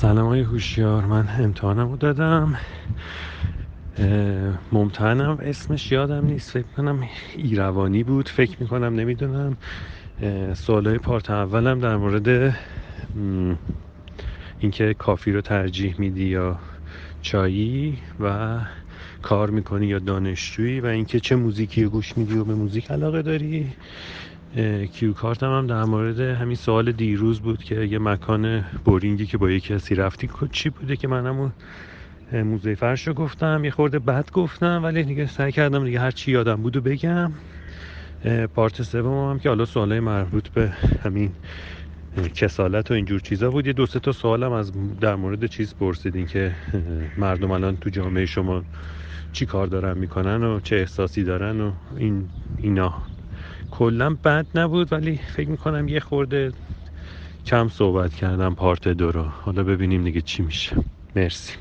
سلام های هوشیار من امتحانم رو دادم ممتحنم اسمش یادم نیست فکر کنم ایروانی بود فکر می‌کنم نمی‌دونم. سوالای پارت اولم در مورد اینکه کافی رو ترجیح میدی یا چایی و کار می‌کنی یا دانشجویی و اینکه چه موزیکی گوش میدی و به موزیک علاقه داری. کیو کارتم هم در مورد همین سوال دیروز بود که یه مکان بورینگی که با یکی کسی رفتی چی بوده که من همون موزه فرش رو گفتم. یه خورده بد گفتم ولی دیگه سعی کردم دیگه هر چی یادم بود بگم. پارت سوم هم که حالا سوالای مربوط به همین کسالت و اینجور چیزا بود. یه دو سه تا سوالم از در مورد چیز پرسیدین که مردم الان تو جامعه شما چی کار دارن می‌کنن و چه احساسی دارن و این اینا. کلا بد نبود ولی فکر می‌کنم یه خورده کم صحبت کردم پارت دو رو. حالا ببینیم دیگه چی میشه. مرسی.